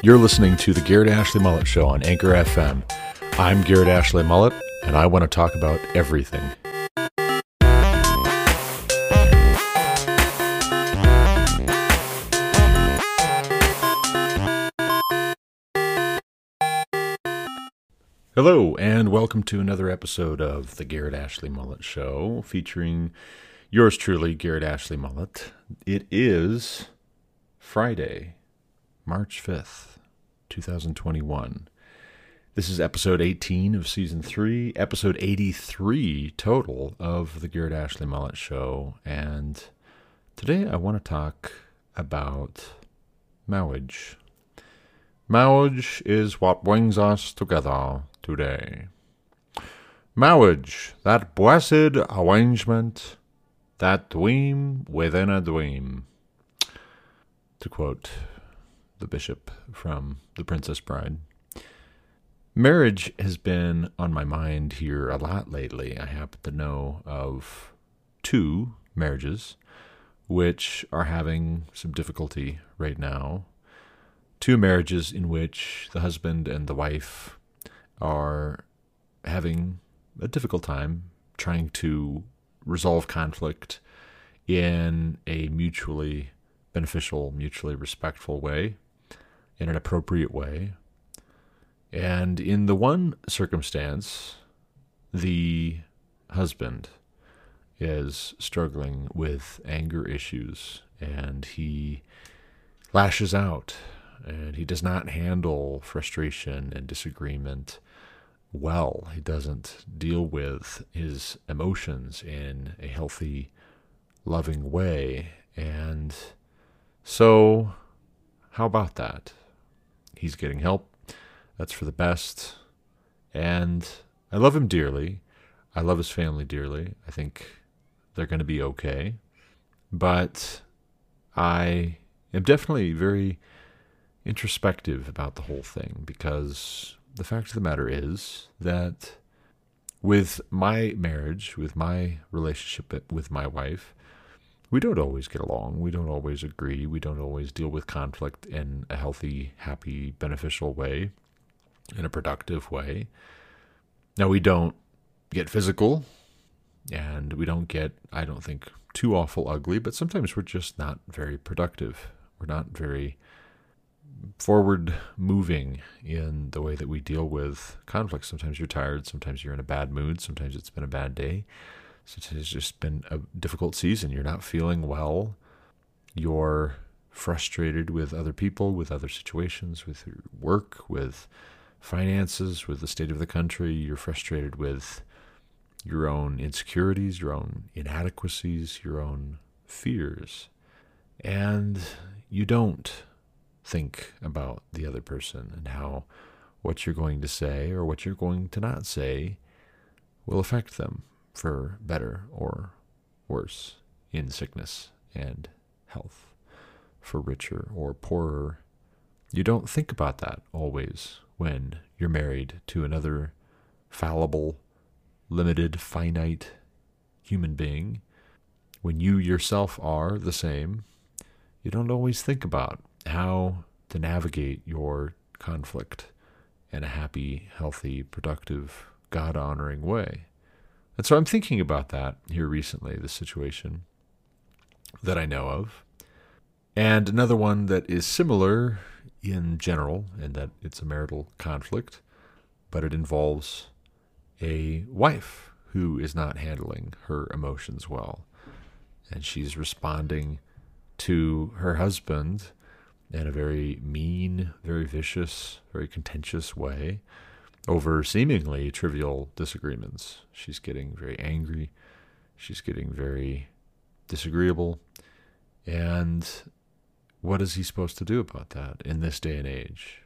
You're listening to the Garrett Ashley Mullet Show on Anchor FM. I'm Garrett Ashley Mullet, and I want to talk about everything. Hello, and welcome to another episode of the Garrett Ashley Mullet Show featuring yours truly, Garrett Ashley Mullet. It is Friday, March 5th, 2021. This is episode 18 of season 3, episode 83 total of the Garrett Ashley Mullet Show. And today I want to talk about marriage. Marriage is what brings us together today. Marriage, that blessed arrangement, that dream within a dream. To quote the bishop from The Princess Bride. Marriage has been on my mind here a lot lately. I happen to know of two marriages which are having some difficulty right now. Two marriages in which the husband and the wife are having a difficult time trying to resolve conflict in a mutually beneficial, mutually respectful way in an appropriate way. And in the one circumstance, the husband is struggling with anger issues and he lashes out and he does not handle frustration and disagreement well. He doesn't deal with his emotions in a healthy, loving way. And so, how about that? He's getting help. That's for the best. And I love him dearly. I love his family dearly. I think they're going to be okay. But I am definitely very introspective about the whole thing because the fact of the matter is that with my marriage, with my relationship with my wife, we don't always get along. We don't always agree. We don't always deal with conflict in a healthy, happy, beneficial way, in a productive way. Now, we don't get physical and we don't get, I don't think, too awful ugly, but sometimes we're just not very productive. We're not very forward moving in the way that we deal with conflict. Sometimes you're tired, sometimes you're in a bad mood, sometimes it's been a bad day. Sometimes it's just been a difficult season. You're not feeling well. You're frustrated with other people, with other situations, with your work, with finances, with the state of the country. You're frustrated with your own insecurities, your own inadequacies, your own fears. And you don't think about the other person and how what you're going to say or what you're going to not say will affect them for better or worse in sickness and health, for richer or poorer. You don't think about that always when you're married to another fallible, limited, finite human being. When you yourself are the same, you don't always think about how to navigate your conflict in a happy, healthy, productive, God honoring way. And so I'm thinking about that here recently, the situation that I know of. And another one that is similar in general, in that it's a marital conflict, but it involves a wife who is not handling her emotions well. And she's responding to her husband in a very mean, very vicious, very contentious way over seemingly trivial disagreements. She's getting very angry. She's getting very disagreeable. And what is he supposed to do about that in this day and age?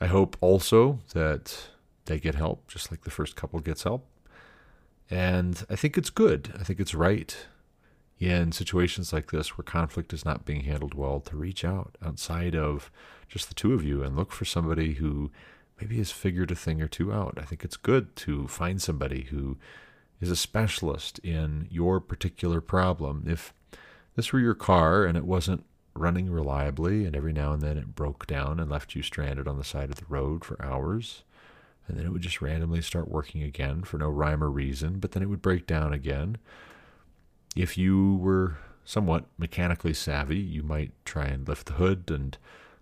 I hope also that they get help, just like the first couple gets help. And I think it's good. I think it's right in situations like this where conflict is not being handled well to reach out outside of just the two of you and look for somebody who maybe has figured a thing or two out. I think it's good to find somebody who is a specialist in your particular problem. If this were your car and it wasn't running reliably, and every now and then it broke down and left you stranded on the side of the road for hours. And then it would just randomly start working again for no rhyme or reason, but then it would break down again. If you were somewhat mechanically savvy, you might try and lift the hood and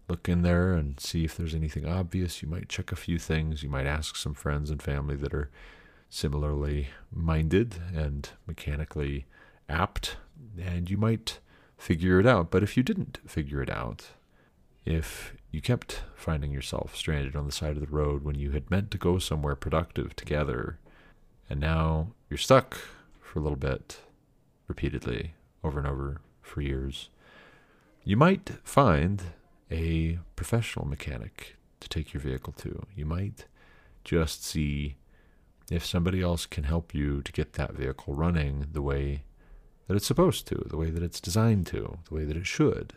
look in there and see if there's anything obvious. You might check a few things. You might ask some friends and family that are similarly minded and mechanically apt, and you might figure it out. But if you didn't figure it out, if you kept finding yourself stranded on the side of the road when you had meant to go somewhere productive together, and now you're stuck for a little bit, repeatedly, over and over, for years, you might find a professional mechanic to take your vehicle to. You might just see if somebody else can help you to get that vehicle running the way that it's supposed to, the way that it's designed to, the way that it should.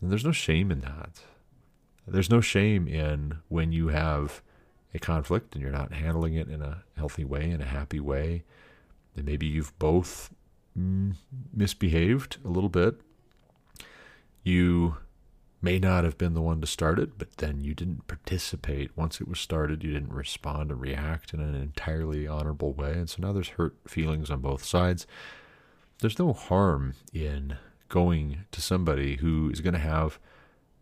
And there's no shame in that. There's no shame in when you have a conflict and you're not handling it in a healthy way, in a happy way. And maybe you've both mm, misbehaved a little bit. You may not have been the one to start it, but then you didn't participate. Once it was started, you didn't respond and react in an entirely honorable way. And so now there's hurt feelings on both sides. There's no harm in going to somebody who is going to have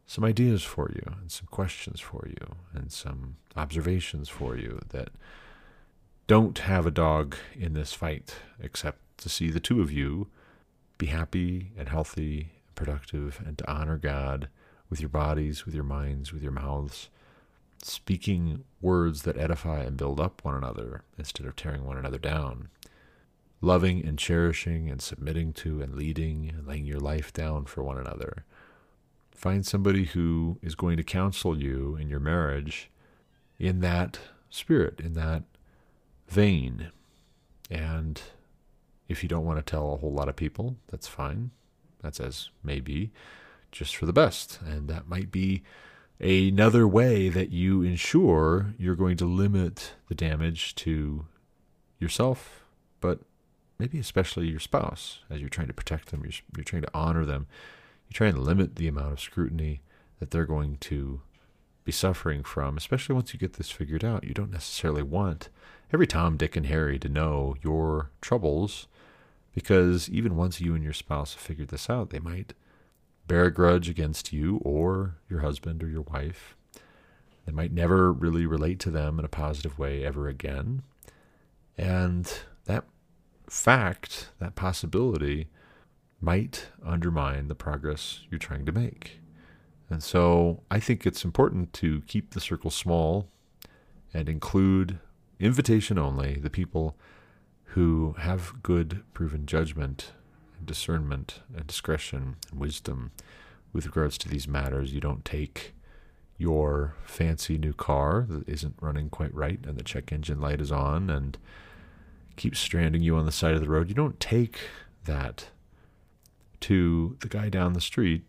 some ideas for you and some questions for you and some observations for you that don't have a dog in this fight except to see the two of you be happy and healthy and productive and to honor God with your bodies, with your minds, with your mouths, speaking words that edify and build up one another instead of tearing one another down, loving and cherishing and submitting to and leading and laying your life down for one another. Find somebody who is going to counsel you in your marriage in that spirit, in that vein. And if you don't want to tell a whole lot of people, that's fine. That's as may be just for the best. And that might be another way that you ensure you're going to limit the damage to yourself, but maybe especially your spouse as you're trying to protect them, you're, you're trying to honor them, you're trying to limit the amount of scrutiny that they're going to be suffering from, especially once you get this figured out. You don't necessarily want every Tom, Dick, and Harry to know your troubles because even once you and your spouse have figured this out, they might bear a grudge against you or your husband or your wife. They might never really relate to them in a positive way ever again. And that fact, that possibility, might undermine the progress you're trying to make. And so I think it's important to keep the circle small and include invitation only the people who have good proven judgment discernment and discretion and wisdom with regards to these matters. You don't take your fancy new car that isn't running quite right and the check engine light is on and keeps stranding you on the side of the road. You don't take that to the guy down the street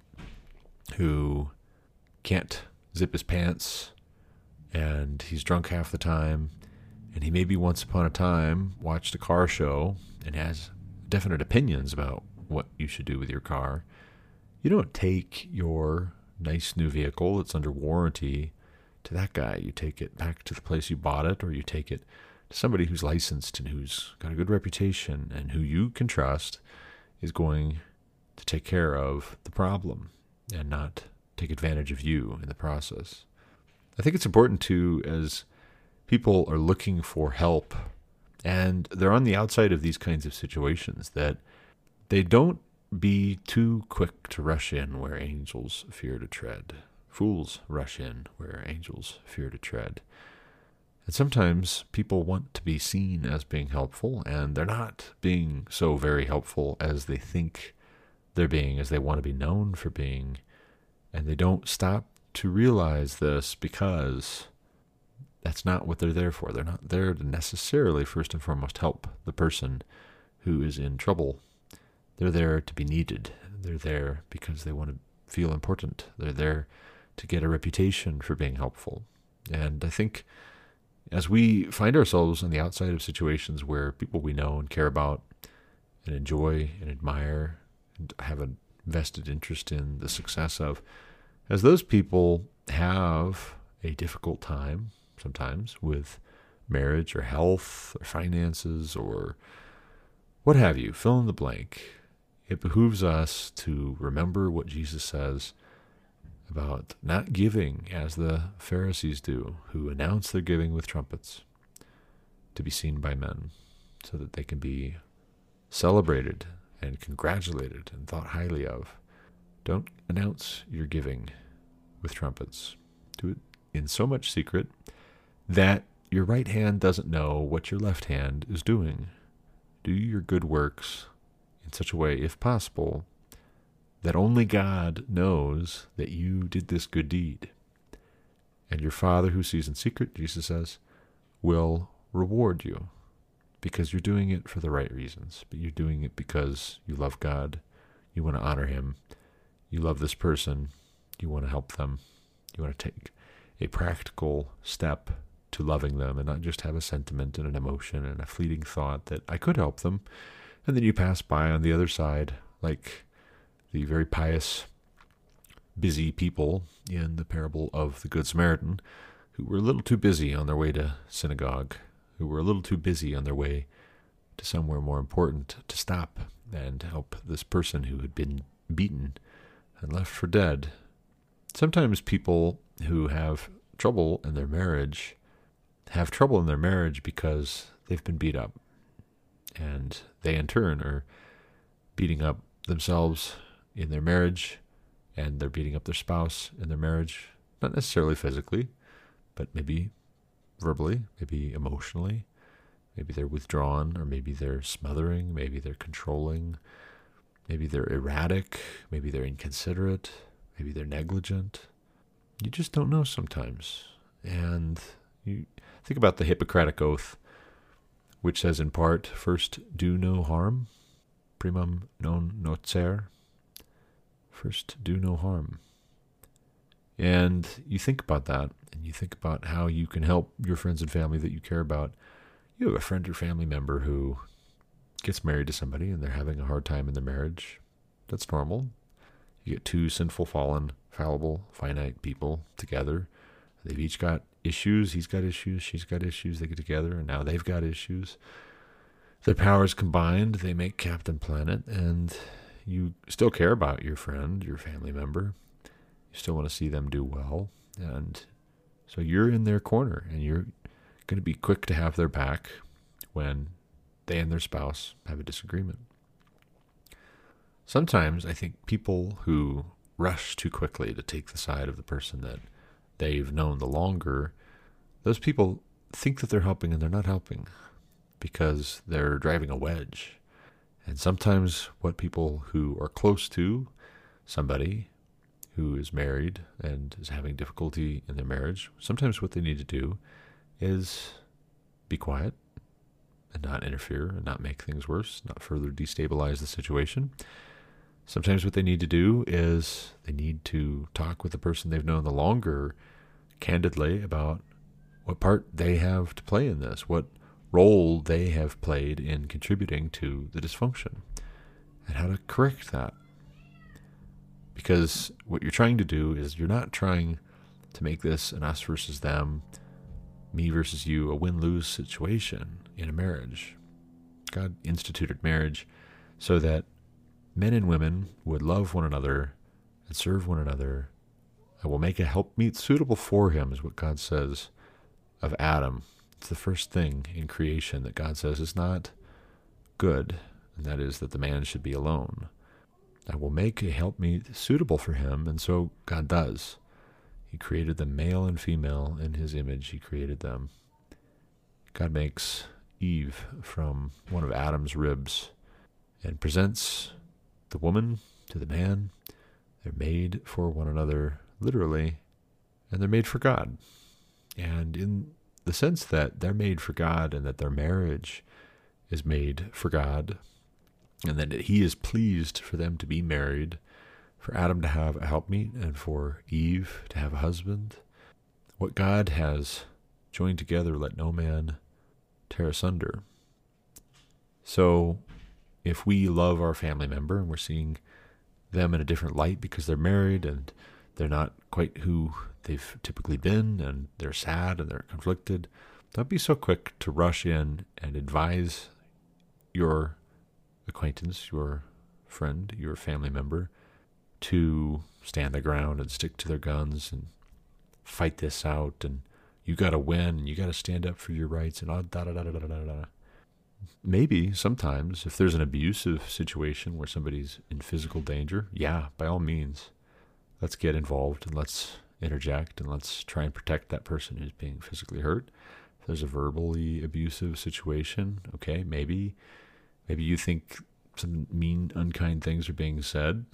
who can't zip his pants and he's drunk half the time and he maybe once upon a time watched a car show and has definite opinions about what you should do with your car. You don't take your nice new vehicle that's under warranty to that guy. You take it back to the place you bought it, or you take it to somebody who's licensed and who's got a good reputation and who you can trust is going to take care of the problem and not take advantage of you in the process. I think it's important to, as people are looking for help and they're on the outside of these kinds of situations that they don't be too quick to rush in where angels fear to tread. Fools rush in where angels fear to tread. And sometimes people want to be seen as being helpful, and they're not being so very helpful as they think they're being, as they want to be known for being. And they don't stop to realize this because that's not what they're there for. They're not there to necessarily, first and foremost, help the person who is in trouble. They're there to be needed. They're there because they want to feel important. They're there to get a reputation for being helpful. And I think as we find ourselves on the outside of situations where people we know and care about and enjoy and admire and have a vested interest in the success of, as those people have a difficult time sometimes with marriage or health or finances or what have you, fill in the blank. It behooves us to remember what Jesus says about not giving as the Pharisees do, who announce their giving with trumpets to be seen by men, so that they can be celebrated and congratulated and thought highly of. Don't announce your giving with trumpets. Do it in so much secret that your right hand doesn't know what your left hand is doing. Do your good works in such a way, if possible, that only God knows that you did this good deed. And your Father who sees in secret, Jesus says, will reward you because you're doing it for the right reasons, but you're doing it because you love God, you want to honor Him, you love this person, you want to help them, you want to take a practical step to loving them and not just have a sentiment and an emotion and a fleeting thought that I could help them. And then you pass by on the other side, like the very pious, busy people in the parable of the Good Samaritan, who were a little too busy on their way to synagogue, who were a little too busy on their way to somewhere more important to stop and help this person who had been beaten and left for dead. Sometimes people who have trouble in their marriage have trouble in their marriage because they've been beat up. And they, in turn, are beating up themselves in their marriage, and they're beating up their spouse in their marriage, not necessarily physically, but maybe verbally, maybe emotionally. Maybe they're withdrawn, or maybe they're smothering, maybe they're controlling, maybe they're erratic, maybe they're inconsiderate, maybe they're negligent. You just don't know sometimes. And you think about the Hippocratic Oath, which says in part, first do no harm, primum non nocere, first do no harm. And you think about that, and you think about how you can help your friends and family that you care about. You have a friend or family member who gets married to somebody and they're having a hard time in their marriage. That's normal. You get two sinful, fallen, fallible, finite people together. They've each got issues. He's got issues. She's got issues. They get together, and now they've got issues. Their powers combined, they make Captain Planet, and you still care about your friend, your family member. You still want to see them do well. And so you're in their corner, and you're going to be quick to have their back when they and their spouse have a disagreement. Sometimes I think people who rush too quickly to take the side of the person that they've known the longer, those people think that they're helping and they're not helping because they're driving a wedge. And sometimes what people who are close to somebody who is married and is having difficulty in their marriage, sometimes what they need to do is be quiet and not interfere and not make things worse, not further destabilize the situation. Sometimes what they need to do is they need to talk with the person they've known the longer candidly about what part they have to play in this, what role they have played in contributing to the dysfunction, and how to correct that. Because what you're trying to do is you're not trying to make this an us versus them, me versus you, a win lose situation in a marriage. God instituted marriage so that men and women would love one another and serve one another. I will make a helpmeet suitable for him, is what God says of Adam. It's the first thing in creation that God says is not good, and that is that the man should be alone. I will make a helpmeet suitable for him, and so God does. He created them male and female in his image, He created them. God makes Eve from one of Adam's ribs and presents the woman to the man. They're made for one another, literally, and they're made for God. And in the sense that they're made for God and that their marriage is made for God, and that He is pleased for them to be married, for Adam to have a helpmeet, and for Eve to have a husband. What God has joined together, let no man tear asunder. So, if we love our family member and we're seeing them in a different light because they're married and they're not quite who they've typically been and they're sad and they're conflicted. Don't be so quick to rush in and advise your acquaintance, your friend, your family member to stand their ground and stick to their guns and fight this out and you got to win and you got to stand up for your rights and da da da da da da da. Maybe sometimes if there's an abusive situation where somebody's in physical danger, yeah, by all means, let's get involved and let's interject and let's try and protect that person who's being physically hurt. If there's a verbally abusive situation, okay, maybe maybe you think some mean, unkind things are being said.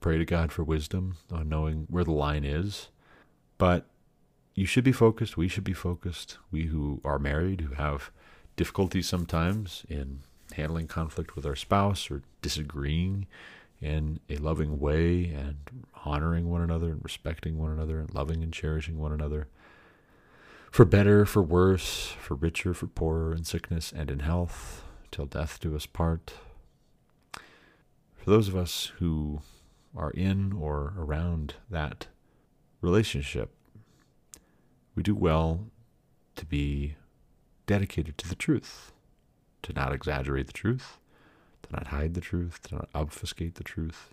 Pray to God for wisdom on knowing where the line is. But you should be focused. We should be focused. We who are married, who have difficulties sometimes in handling conflict with our spouse or disagreeing in a loving way and honoring one another and respecting one another and loving and cherishing one another. For better, for worse, for richer, for poorer, in sickness and in health, till death do us part. For those of us who are in or around that relationship, we do well to be dedicated to the truth, to not exaggerate the truth, to not hide the truth, to not obfuscate the truth,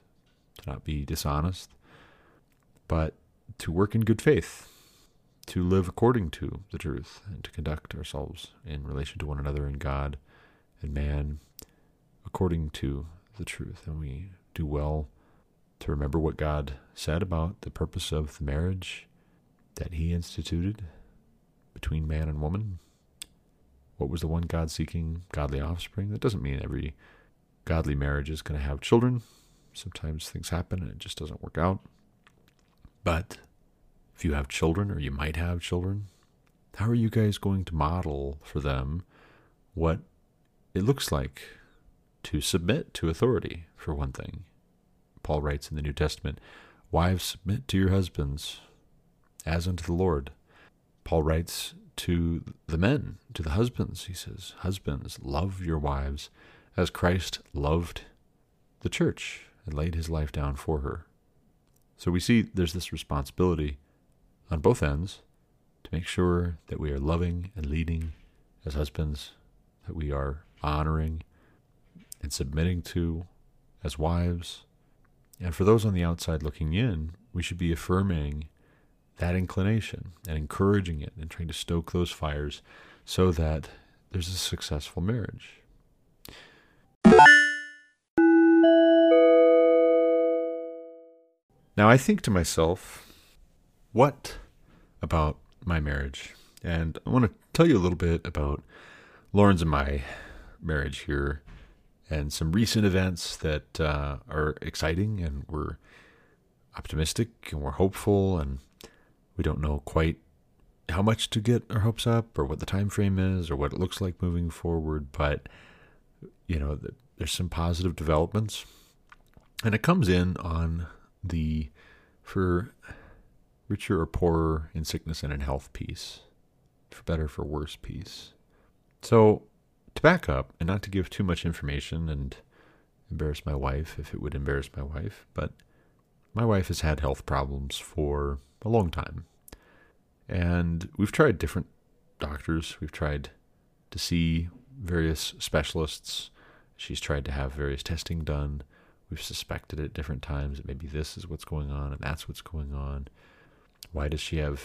to not be dishonest, but to work in good faith, to live according to the truth, and to conduct ourselves in relation to one another and God and man according to the truth. And we do well to remember what God said about the purpose of the marriage that He instituted between man and woman. What was the one God seeking? Godly offspring. That doesn't mean every godly marriage is going to have children. Sometimes things happen and it just doesn't work out. But if you have children or you might have children, how are you guys going to model for them what it looks like to submit to authority, for one thing? Paul writes in the New Testament, Wives, submit to your husbands as unto the Lord. Paul writes to the men, to the husbands, he says, Husbands, love your wives as Christ loved the church and laid his life down for her. So we see there's this responsibility on both ends to make sure that we are loving and leading as husbands, that we are honoring and submitting to as wives. And for those on the outside looking in, we should be affirming that inclination and encouraging it and trying to stoke those fires so that there's a successful marriage. Now I think to myself, what about my marriage? And I want to tell you a little bit about Lauren's and my marriage here and some recent events that uh, are exciting and we're optimistic and we're hopeful and we don't know quite how much to get our hopes up or what the time frame is or what it looks like moving forward but you know there's some positive developments. And it comes in on the for richer or poorer in sickness and in health piece for better for worse piece. So to back up and not to give too much information and embarrass my wife if it would embarrass my wife but my wife has had health problems for a long time. And we've tried different doctors. We've tried to see various specialists. She's tried to have various testing done. We've suspected at different times that maybe this is what's going on and that's what's going on. Why does she have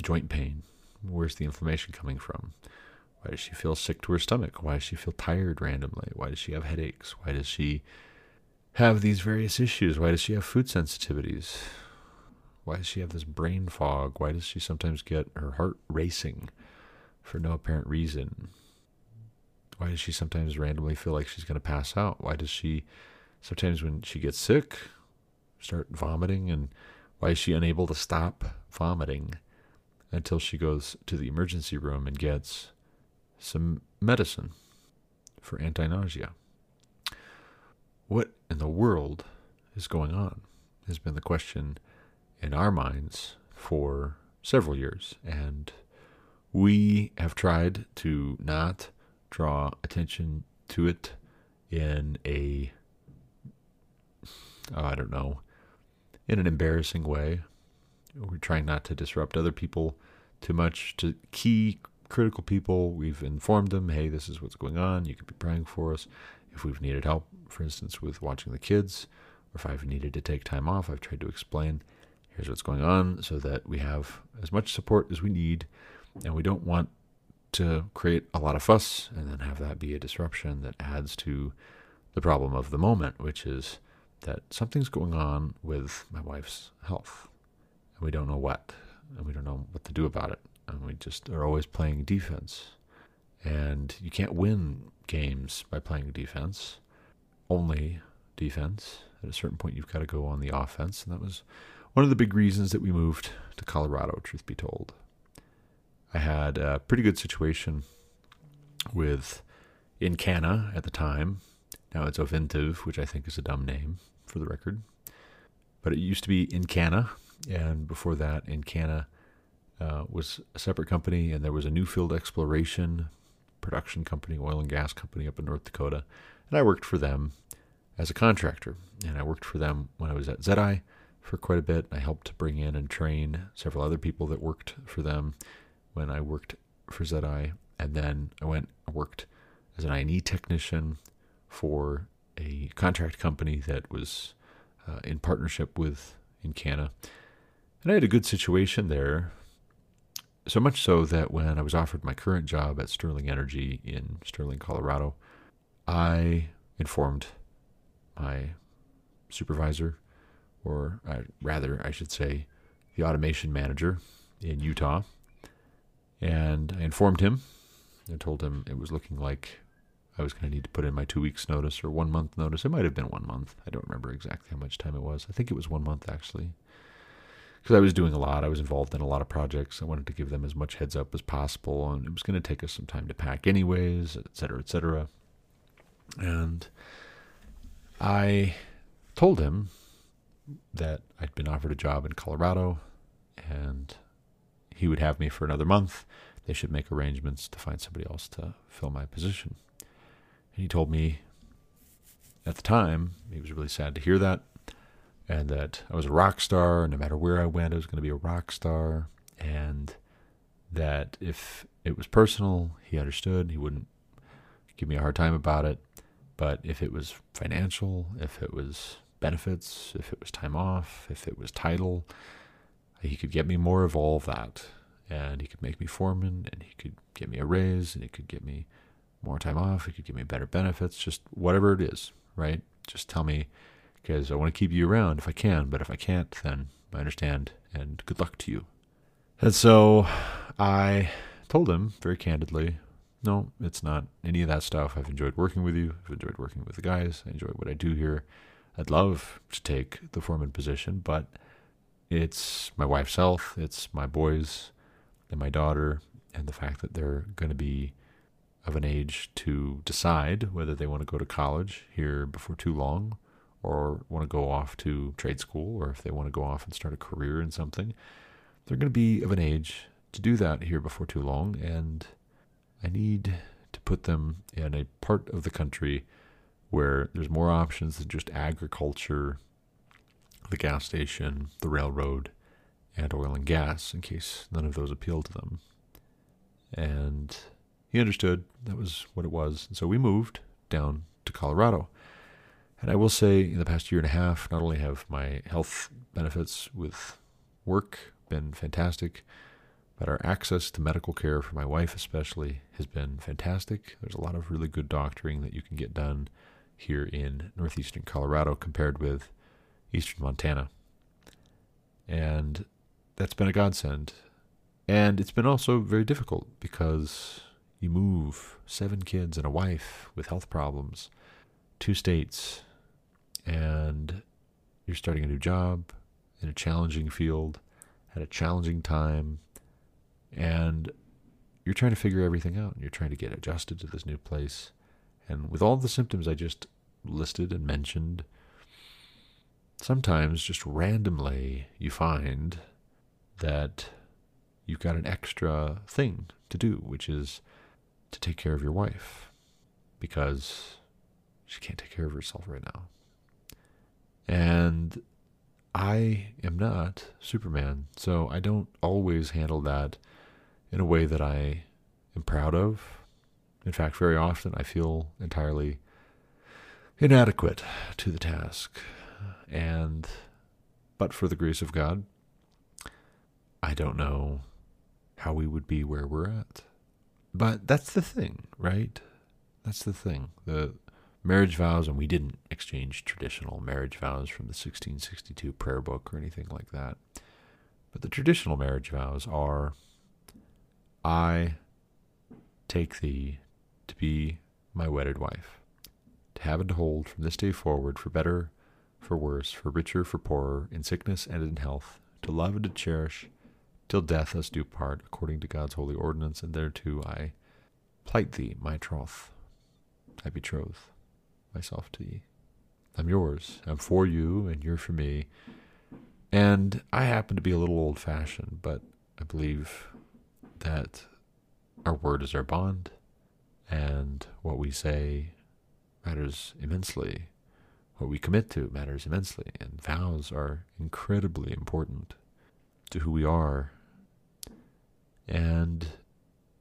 joint pain? Where's the inflammation coming from? Why does she feel sick to her stomach? Why does she feel tired randomly? Why does she have headaches? Why does she have these various issues? Why does she have food sensitivities? Why does she have this brain fog? Why does she sometimes get her heart racing for no apparent reason? Why does she sometimes randomly feel like she's going to pass out? Why does she sometimes, when she gets sick, start vomiting? And why is she unable to stop vomiting until she goes to the emergency room and gets some medicine for anti nausea? What in the world is going on? Has been the question in our minds for several years. And we have tried to not draw attention to it in a oh, I don't know, in an embarrassing way. We're trying not to disrupt other people too much. To key critical people, we've informed them, hey, this is what's going on. You could be praying for us. If we've needed help, for instance, with watching the kids, or if I've needed to take time off, I've tried to explain, here's what's going on, so that we have as much support as we need, and we don't want to create a lot of fuss and then have that be a disruption that adds to the problem of the moment, which is that something's going on with my wife's health, and we don't know what, and we don't know what to do about it, and we just are always playing defense. And you can't win games by playing defense, only defense. At a certain point, you've got to go on the offense, and that was one of the big reasons that we moved to Colorado, truth be told. I had a pretty good situation with Encana at the time. Now it's Ovintiv, which I think is a dumb name for the record. But it used to be Encana, and before that, Encana uh, was a separate company, and there was a Newfield Exploration production company, oil and gas company up in North Dakota, and I worked for them as a contractor. And I worked for them when I was at ZEDI for quite a bit. I helped to bring in and train several other people that worked for them when I worked for ZEDI, and then I went and worked as an I&E technician for a contract company that was uh, in partnership with Encana. And I had a good situation there, so much so that when I was offered my current job at Sterling Energy in Sterling, Colorado, I informed my supervisor, or uh, rather, I should say, the automation manager in Utah, and I informed him. I told him it was looking like I was going to need to put in my two weeks' notice or one month notice. It might have been one month. I don't remember exactly how much time it was. I think it was one month actually. Because I was doing a lot. I was involved in a lot of projects. I wanted to give them as much heads up as possible. And it was going to take us some time to pack, anyways, et cetera, et cetera. And I told him that I'd been offered a job in Colorado and he would have me for another month. They should make arrangements to find somebody else to fill my position. And he told me at the time, he was really sad to hear that, and that I was a rock star. No matter where I went, I was going to be a rock star. And that if it was personal, he understood. He wouldn't give me a hard time about it. But if it was financial, if it was benefits, if it was time off, if it was title, he could get me more of all of that. And he could make me foreman, and he could get me a raise, and he could get me more time off. He could give me better benefits, just whatever it is, right? Just tell me, because I want to keep you around if I can. But if I can't, then I understand, and good luck to you. And so I told him very candidly, no, it's not any of that stuff. I've enjoyed working with you. I've enjoyed working with the guys. I enjoy what I do here. I'd love to take the foreman position, but it's my wife's health, it's my boys and my daughter, and the fact that they're going to be of an age to decide whether they want to go to college here before too long or want to go off to trade school or if they want to go off and start a career in something. They're going to be of an age to do that here before too long, and I need to put them in a part of the country where there's more options than just agriculture the gas station, the railroad, and oil and gas, in case none of those appeal to them. And he understood that was what it was. And so we moved down to Colorado. And I will say, in the past year and a half, not only have my health benefits with work been fantastic, but our access to medical care for my wife, especially, has been fantastic. There's a lot of really good doctoring that you can get done here in northeastern Colorado compared with eastern Montana. And that's been a godsend. And it's been also very difficult because you move seven kids and a wife with health problems, two states, and you're starting a new job in a challenging field at a challenging time, and you're trying to figure everything out. And you're trying to get adjusted to this new place. And with all the symptoms I just listed and mentioned, sometimes just randomly you find that you've got an extra thing to do, which is to take care of your wife because she can't take care of herself right now. I am not Superman, so I don't always handle that in a way that I am proud of. In fact, very often I feel entirely inadequate to the task. And, but for the grace of God, I don't know how we would be where we're at. But that's the thing, right? That's the thing. The marriage vows, and we didn't exchange traditional marriage vows from the 1662 prayer book or anything like that. But the traditional marriage vows are I take thee to be my wedded wife, to have and to hold from this day forward, for better, for worse, for richer, for poorer, in sickness and in health, to love and to cherish, till death us do part, according to God's holy ordinance, and thereto I plight thee my troth. I betroth myself to thee. I'm yours. I'm for you, and you're for me. And I happen to be a little old fashioned, but I believe that our word is our bond, and what we say matters immensely. What we commit to matters immensely, and vows are incredibly important to who we are. And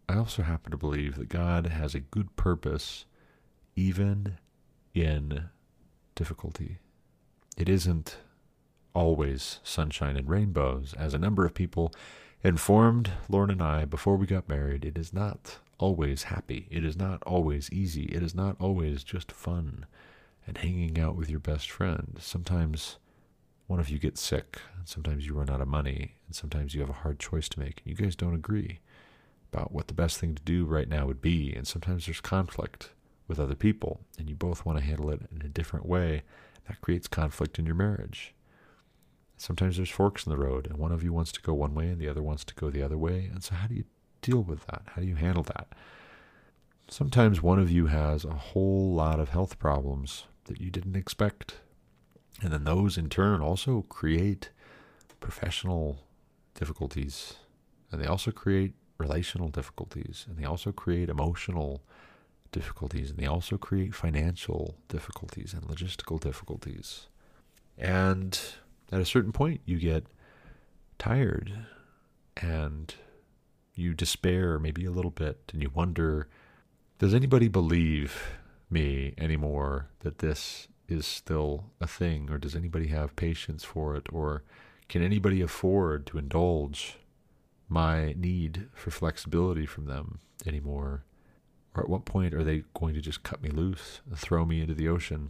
I also happen to believe that God has a good purpose even in difficulty. It isn't always sunshine and rainbows, as a number of people informed Lauren and I before we got married. It is not always happy. It is not always easy. It is not always just fun and hanging out with your best friend. Sometimes one of you gets sick, and sometimes you run out of money, and sometimes you have a hard choice to make, and you guys don't agree about what the best thing to do right now would be, and sometimes there's conflict with other people, and you both want to handle it in a different way. That creates conflict in your marriage. Sometimes there's forks in the road, and one of you wants to go one way and the other wants to go the other way. And so, how do you deal with that? How do you handle that? Sometimes one of you has a whole lot of health problems that you didn't expect. And then those in turn also create professional difficulties. And they also create relational difficulties. And they also create emotional difficulties. Difficulties, and they also create financial difficulties and logistical difficulties. And at a certain point, you get tired and you despair maybe a little bit and you wonder does anybody believe me anymore that this is still a thing or does anybody have patience for it or can anybody afford to indulge my need for flexibility from them anymore or at what point are they going to just cut me loose and throw me into the ocean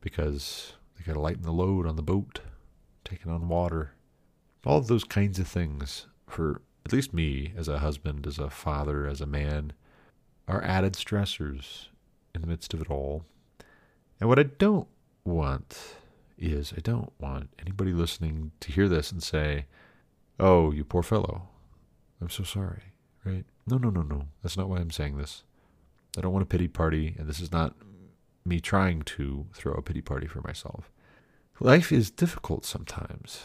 because they got to lighten the load on the boat taking on water all of those kinds of things for at least me as a husband, as a father, as a man, are added stressors in the midst of it all. And what I don't want is I don't want anybody listening to hear this and say, Oh, you poor fellow. I'm so sorry. Right? No, no, no, no. That's not why I'm saying this. I don't want a pity party, and this is not me trying to throw a pity party for myself. Life is difficult sometimes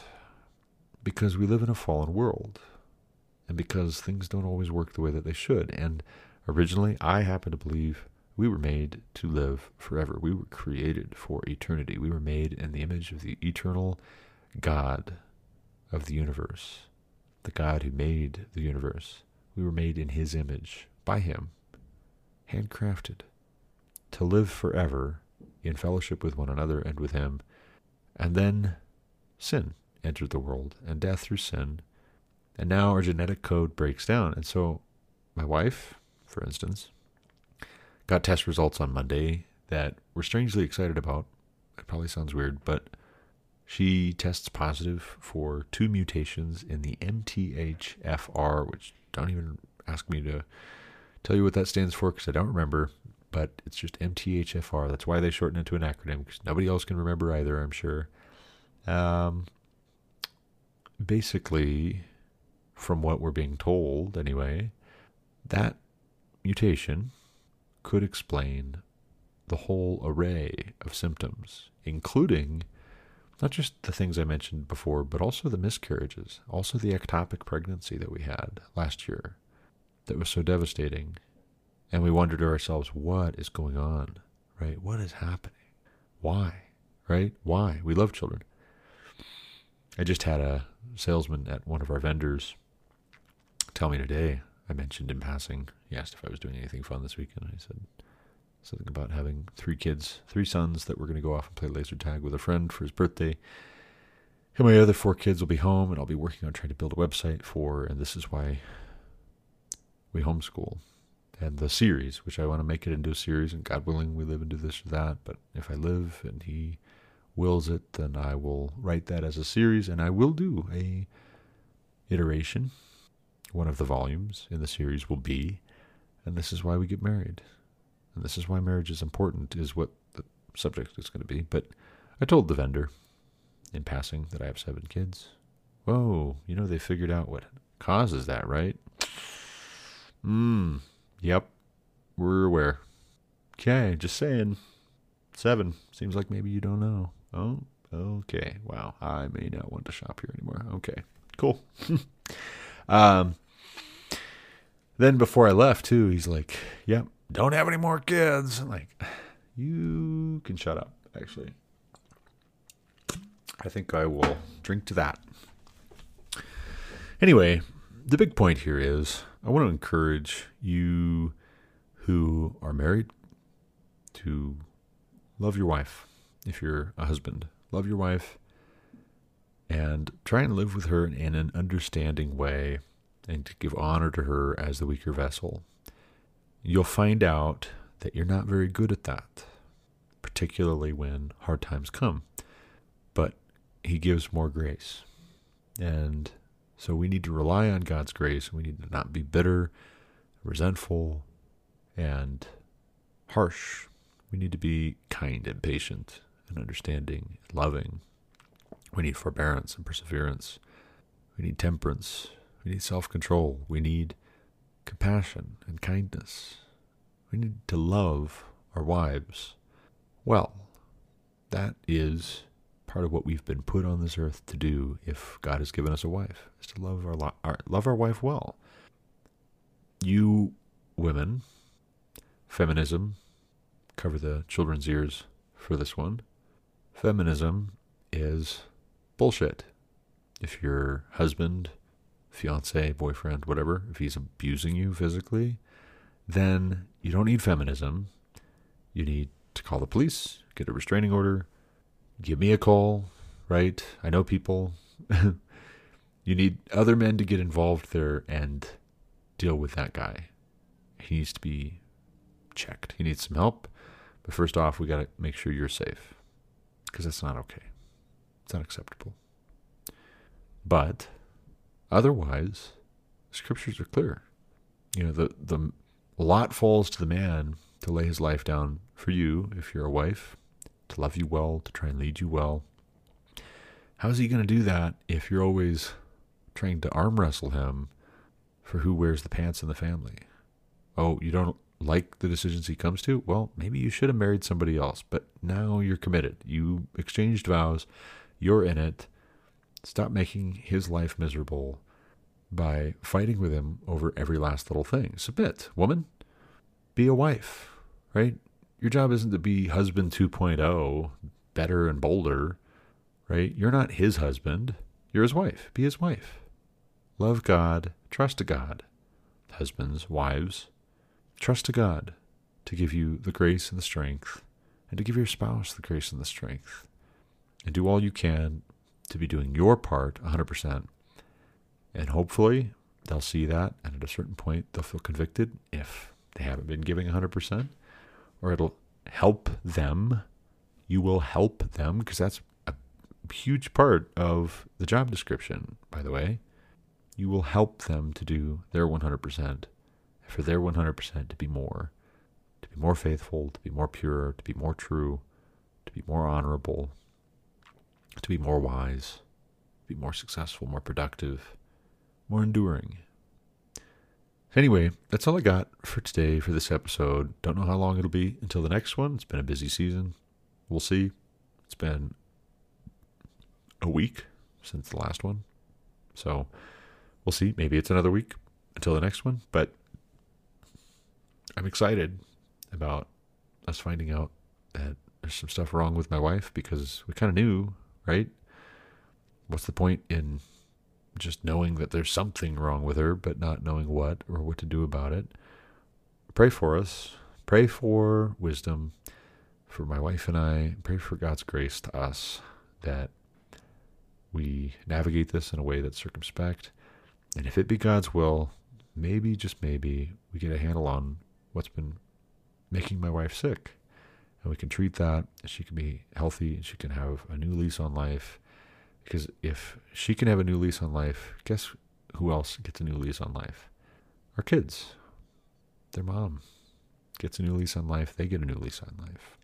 because we live in a fallen world and because things don't always work the way that they should. And originally, I happen to believe we were made to live forever. We were created for eternity. We were made in the image of the eternal God of the universe, the God who made the universe. We were made in His image, by Him, handcrafted, to live forever in fellowship with one another and with Him. And then sin entered the world, and death through sin and now our genetic code breaks down. And so my wife, for instance, got test results on Monday that we're strangely excited about. It probably sounds weird, but she tests positive for two mutations in the MTHFR, which don't even ask me to tell you what that stands for because I don't remember, but it's just MTHFR. That's why they shorten it to an acronym because nobody else can remember either, I'm sure. Um, basically, from what we're being told anyway, that mutation could explain the whole array of symptoms, including not just the things I mentioned before, but also the miscarriages, also the ectopic pregnancy that we had last year that was so devastating. And we wondered to ourselves, what is going on? Right? What is happening? Why? Right? Why? We love children. I just had a salesman at one of our vendors tell me today. I mentioned in passing. He asked if I was doing anything fun this weekend. I said something about having three kids, three sons that were going to go off and play laser tag with a friend for his birthday. And my other four kids will be home, and I'll be working on trying to build a website for. And this is why we homeschool and the series, which I want to make it into a series, and God willing, we live into this or that. But if I live and He wills it, then I will write that as a series, and I will do a iteration. One of the volumes in the series will be, and this is why we get married, and this is why marriage is important, is what the subject is going to be. But I told the vendor in passing that I have seven kids. Whoa, you know they figured out what causes that, right? Hmm. Yep. We're aware. Okay, just saying. Seven. Seems like maybe you don't know. Oh, okay. Wow. I may not want to shop here anymore. Okay. Cool. um then before I left too, he's like, Yep, don't have any more kids. I'm like, you can shut up, actually. I think I will drink to that. Anyway, the big point here is I want to encourage you who are married to love your wife. If you're a husband, love your wife and try and live with her in an understanding way and to give honor to her as the weaker vessel. You'll find out that you're not very good at that, particularly when hard times come. But He gives more grace. And so we need to rely on God's grace. We need to not be bitter, resentful, and harsh. We need to be kind and patient and understanding and loving. We need forbearance and perseverance. We need temperance. We need self control. We need compassion and kindness. We need to love our wives well. That is part of what we've been put on this earth to do if God has given us a wife, is to love our, our love our wife well. You women, feminism, cover the children's ears for this one. Feminism is bullshit. If your husband, fiance, boyfriend, whatever, if he's abusing you physically, then you don't need feminism. You need to call the police, get a restraining order, give me a call, right? I know people. you need other men to get involved there and deal with that guy. He needs to be checked. He needs some help. But first off, we got to make sure you're safe because that's not okay. It's not acceptable. But otherwise, scriptures are clear. You know, the, the lot falls to the man to lay his life down for you if you're a wife, to love you well, to try and lead you well. How's he going to do that if you're always trying to arm wrestle him for who wears the pants in the family? Oh, you don't like the decisions he comes to? Well, maybe you should have married somebody else, but now you're committed. You exchanged vows, you're in it. Stop making his life miserable by fighting with him over every last little thing. Submit, woman. Be a wife, right? Your job isn't to be husband 2.0, better and bolder, right? You're not his husband. You're his wife. Be his wife. Love God. Trust to God. Husbands, wives, trust to God to give you the grace and the strength, and to give your spouse the grace and the strength. And do all you can to be doing your part 100%. And hopefully, they'll see that, and at a certain point, they'll feel convicted if they haven't been giving 100%, or it'll help them. You will help them because that's a huge part of the job description, by the way. You will help them to do their 100%, for their 100% to be more, to be more faithful, to be more pure, to be more true, to be more honorable, to be more wise, be more successful, more productive, more enduring. Anyway, that's all I got for today for this episode. Don't know how long it'll be until the next one. It's been a busy season. We'll see. It's been a week since the last one. So we'll see. Maybe it's another week until the next one. But I'm excited about us finding out that there's some stuff wrong with my wife because we kind of knew, right? what's the point in just knowing that there's something wrong with her, but not knowing what or what to do about it? Pray for us. Pray for wisdom for my wife and I. Pray for God's grace to us that we navigate this in a way that's circumspect. And if it be God's will, maybe, just maybe, we get a handle on what's been making my wife sick. And we can treat that. She can be healthy and she can have a new lease on life. Because if she can have a new lease on life, guess who else gets a new lease on life? Our kids. Their mom gets a new lease on life. They get a new lease on life.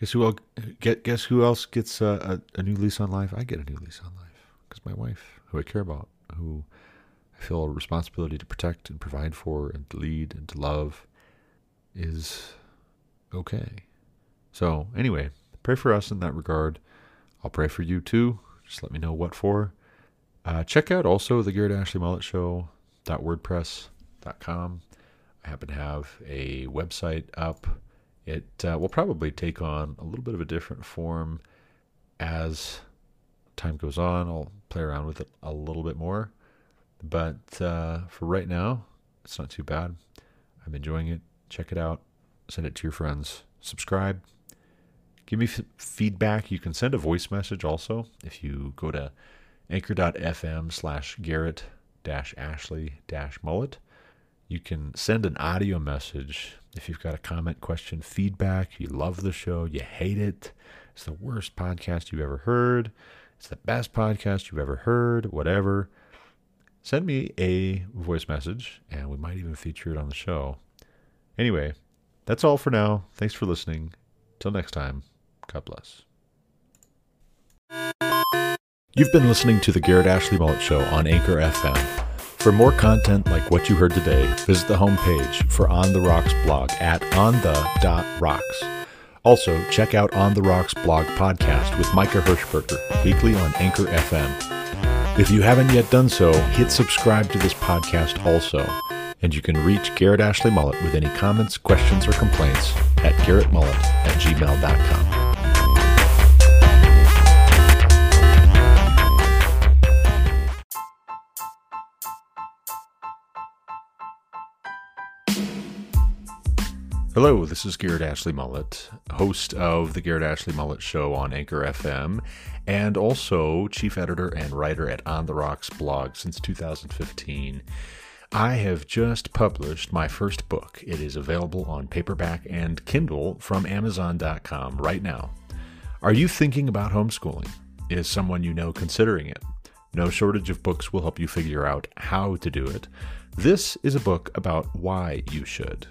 Guess who else, get, guess who else gets a, a, a new lease on life? I get a new lease on life because my wife, who I care about, who I feel a responsibility to protect and provide for and to lead and to love, is okay. So, anyway, pray for us in that regard. I'll pray for you too. Just let me know what for. Uh, check out also the Garrett Ashley Mullet Show wordpress.com. I happen to have a website up it uh, will probably take on a little bit of a different form as time goes on. I'll play around with it a little bit more. But uh, for right now, it's not too bad. I'm enjoying it. Check it out. Send it to your friends. Subscribe. Give me f- feedback. You can send a voice message also if you go to anchor.fm slash Garrett dash Ashley dash mullet. You can send an audio message if you've got a comment, question, feedback, you love the show, you hate it, it's the worst podcast you've ever heard, it's the best podcast you've ever heard, whatever, send me a voice message and we might even feature it on the show. Anyway, that's all for now. Thanks for listening. Till next time, God bless. You've been listening to the Garrett Ashley Mullet Show on Anchor FM. For more content like what you heard today, visit the homepage for On the Rocks blog at onthe.rocks. Also, check out On the Rocks blog podcast with Micah Hirschberger, weekly on Anchor FM. If you haven't yet done so, hit subscribe to this podcast also. And you can reach Garrett Ashley Mullet with any comments, questions, or complaints at garrettmullet at gmail.com. Hello, this is Garrett Ashley Mullet, host of the Garrett Ashley Mullet Show on Anchor FM, and also chief editor and writer at On the Rocks blog since 2015. I have just published my first book. It is available on paperback and Kindle from Amazon.com right now. Are you thinking about homeschooling? Is someone you know considering it? No shortage of books will help you figure out how to do it. This is a book about why you should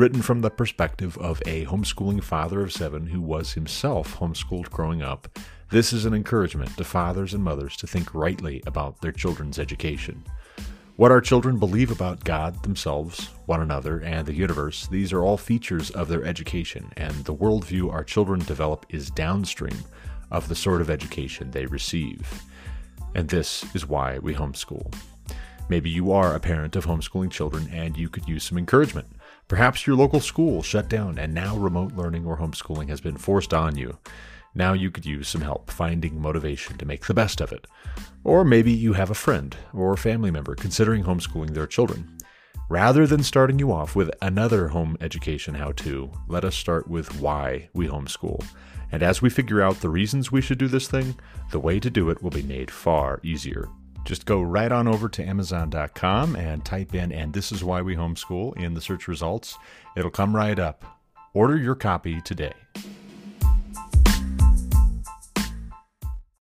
written from the perspective of a homeschooling father of seven who was himself homeschooled growing up. This is an encouragement to fathers and mothers to think rightly about their children's education. What our children believe about God, themselves, one another, and the universe, these are all features of their education, and the worldview our children develop is downstream of the sort of education they receive. And this is why we homeschool. Maybe you are a parent of homeschooling children and you could use some encouragement. Perhaps your local school shut down and now remote learning or homeschooling has been forced on you. Now you could use some help finding motivation to make the best of it. Or maybe you have a friend or family member considering homeschooling their children. Rather than starting you off with another home education how to, let us start with why we homeschool. And as we figure out the reasons we should do this thing, the way to do it will be made far easier. Just go right on over to Amazon.com and type in, and this is why we homeschool in the search results. It'll come right up. Order your copy today.